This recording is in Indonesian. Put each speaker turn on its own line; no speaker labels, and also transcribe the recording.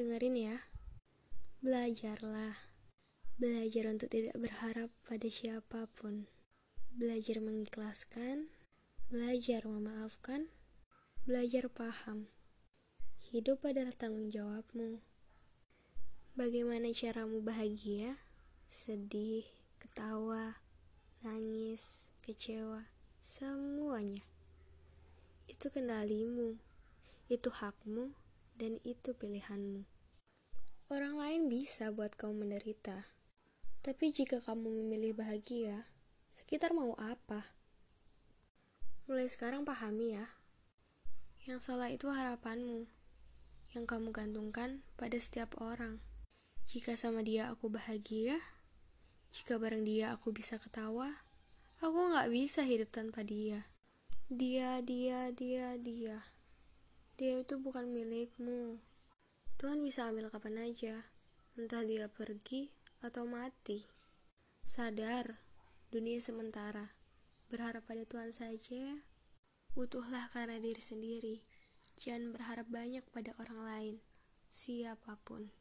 Dengerin ya. Belajarlah. Belajar untuk tidak berharap pada siapa pun. Belajar mengikhlaskan. Belajar memaafkan. Belajar paham. Hidup adalah tanggung jawabmu. Bagaimana caramu bahagia, sedih, ketawa, nangis, kecewa, semuanya. Itu kendalimu, itu hakmu, dan itu pilihanmu. Orang lain bisa buat kamu menderita, tapi jika kamu memilih bahagia, sekitar mau apa? Mulai sekarang pahami ya, yang salah itu harapanmu, yang kamu gantungkan pada setiap orang. Jika sama dia aku bahagia, jika bareng dia aku bisa ketawa, aku nggak bisa hidup tanpa dia. Dia, dia, dia, dia. Dia itu bukan milikmu. Tuhan bisa ambil kapan aja, entah dia pergi atau mati. Sadar, dunia sementara. Berharap pada Tuhan saja. Utuhlah karena diri sendiri. Jangan berharap banyak pada orang lain, siapa pun.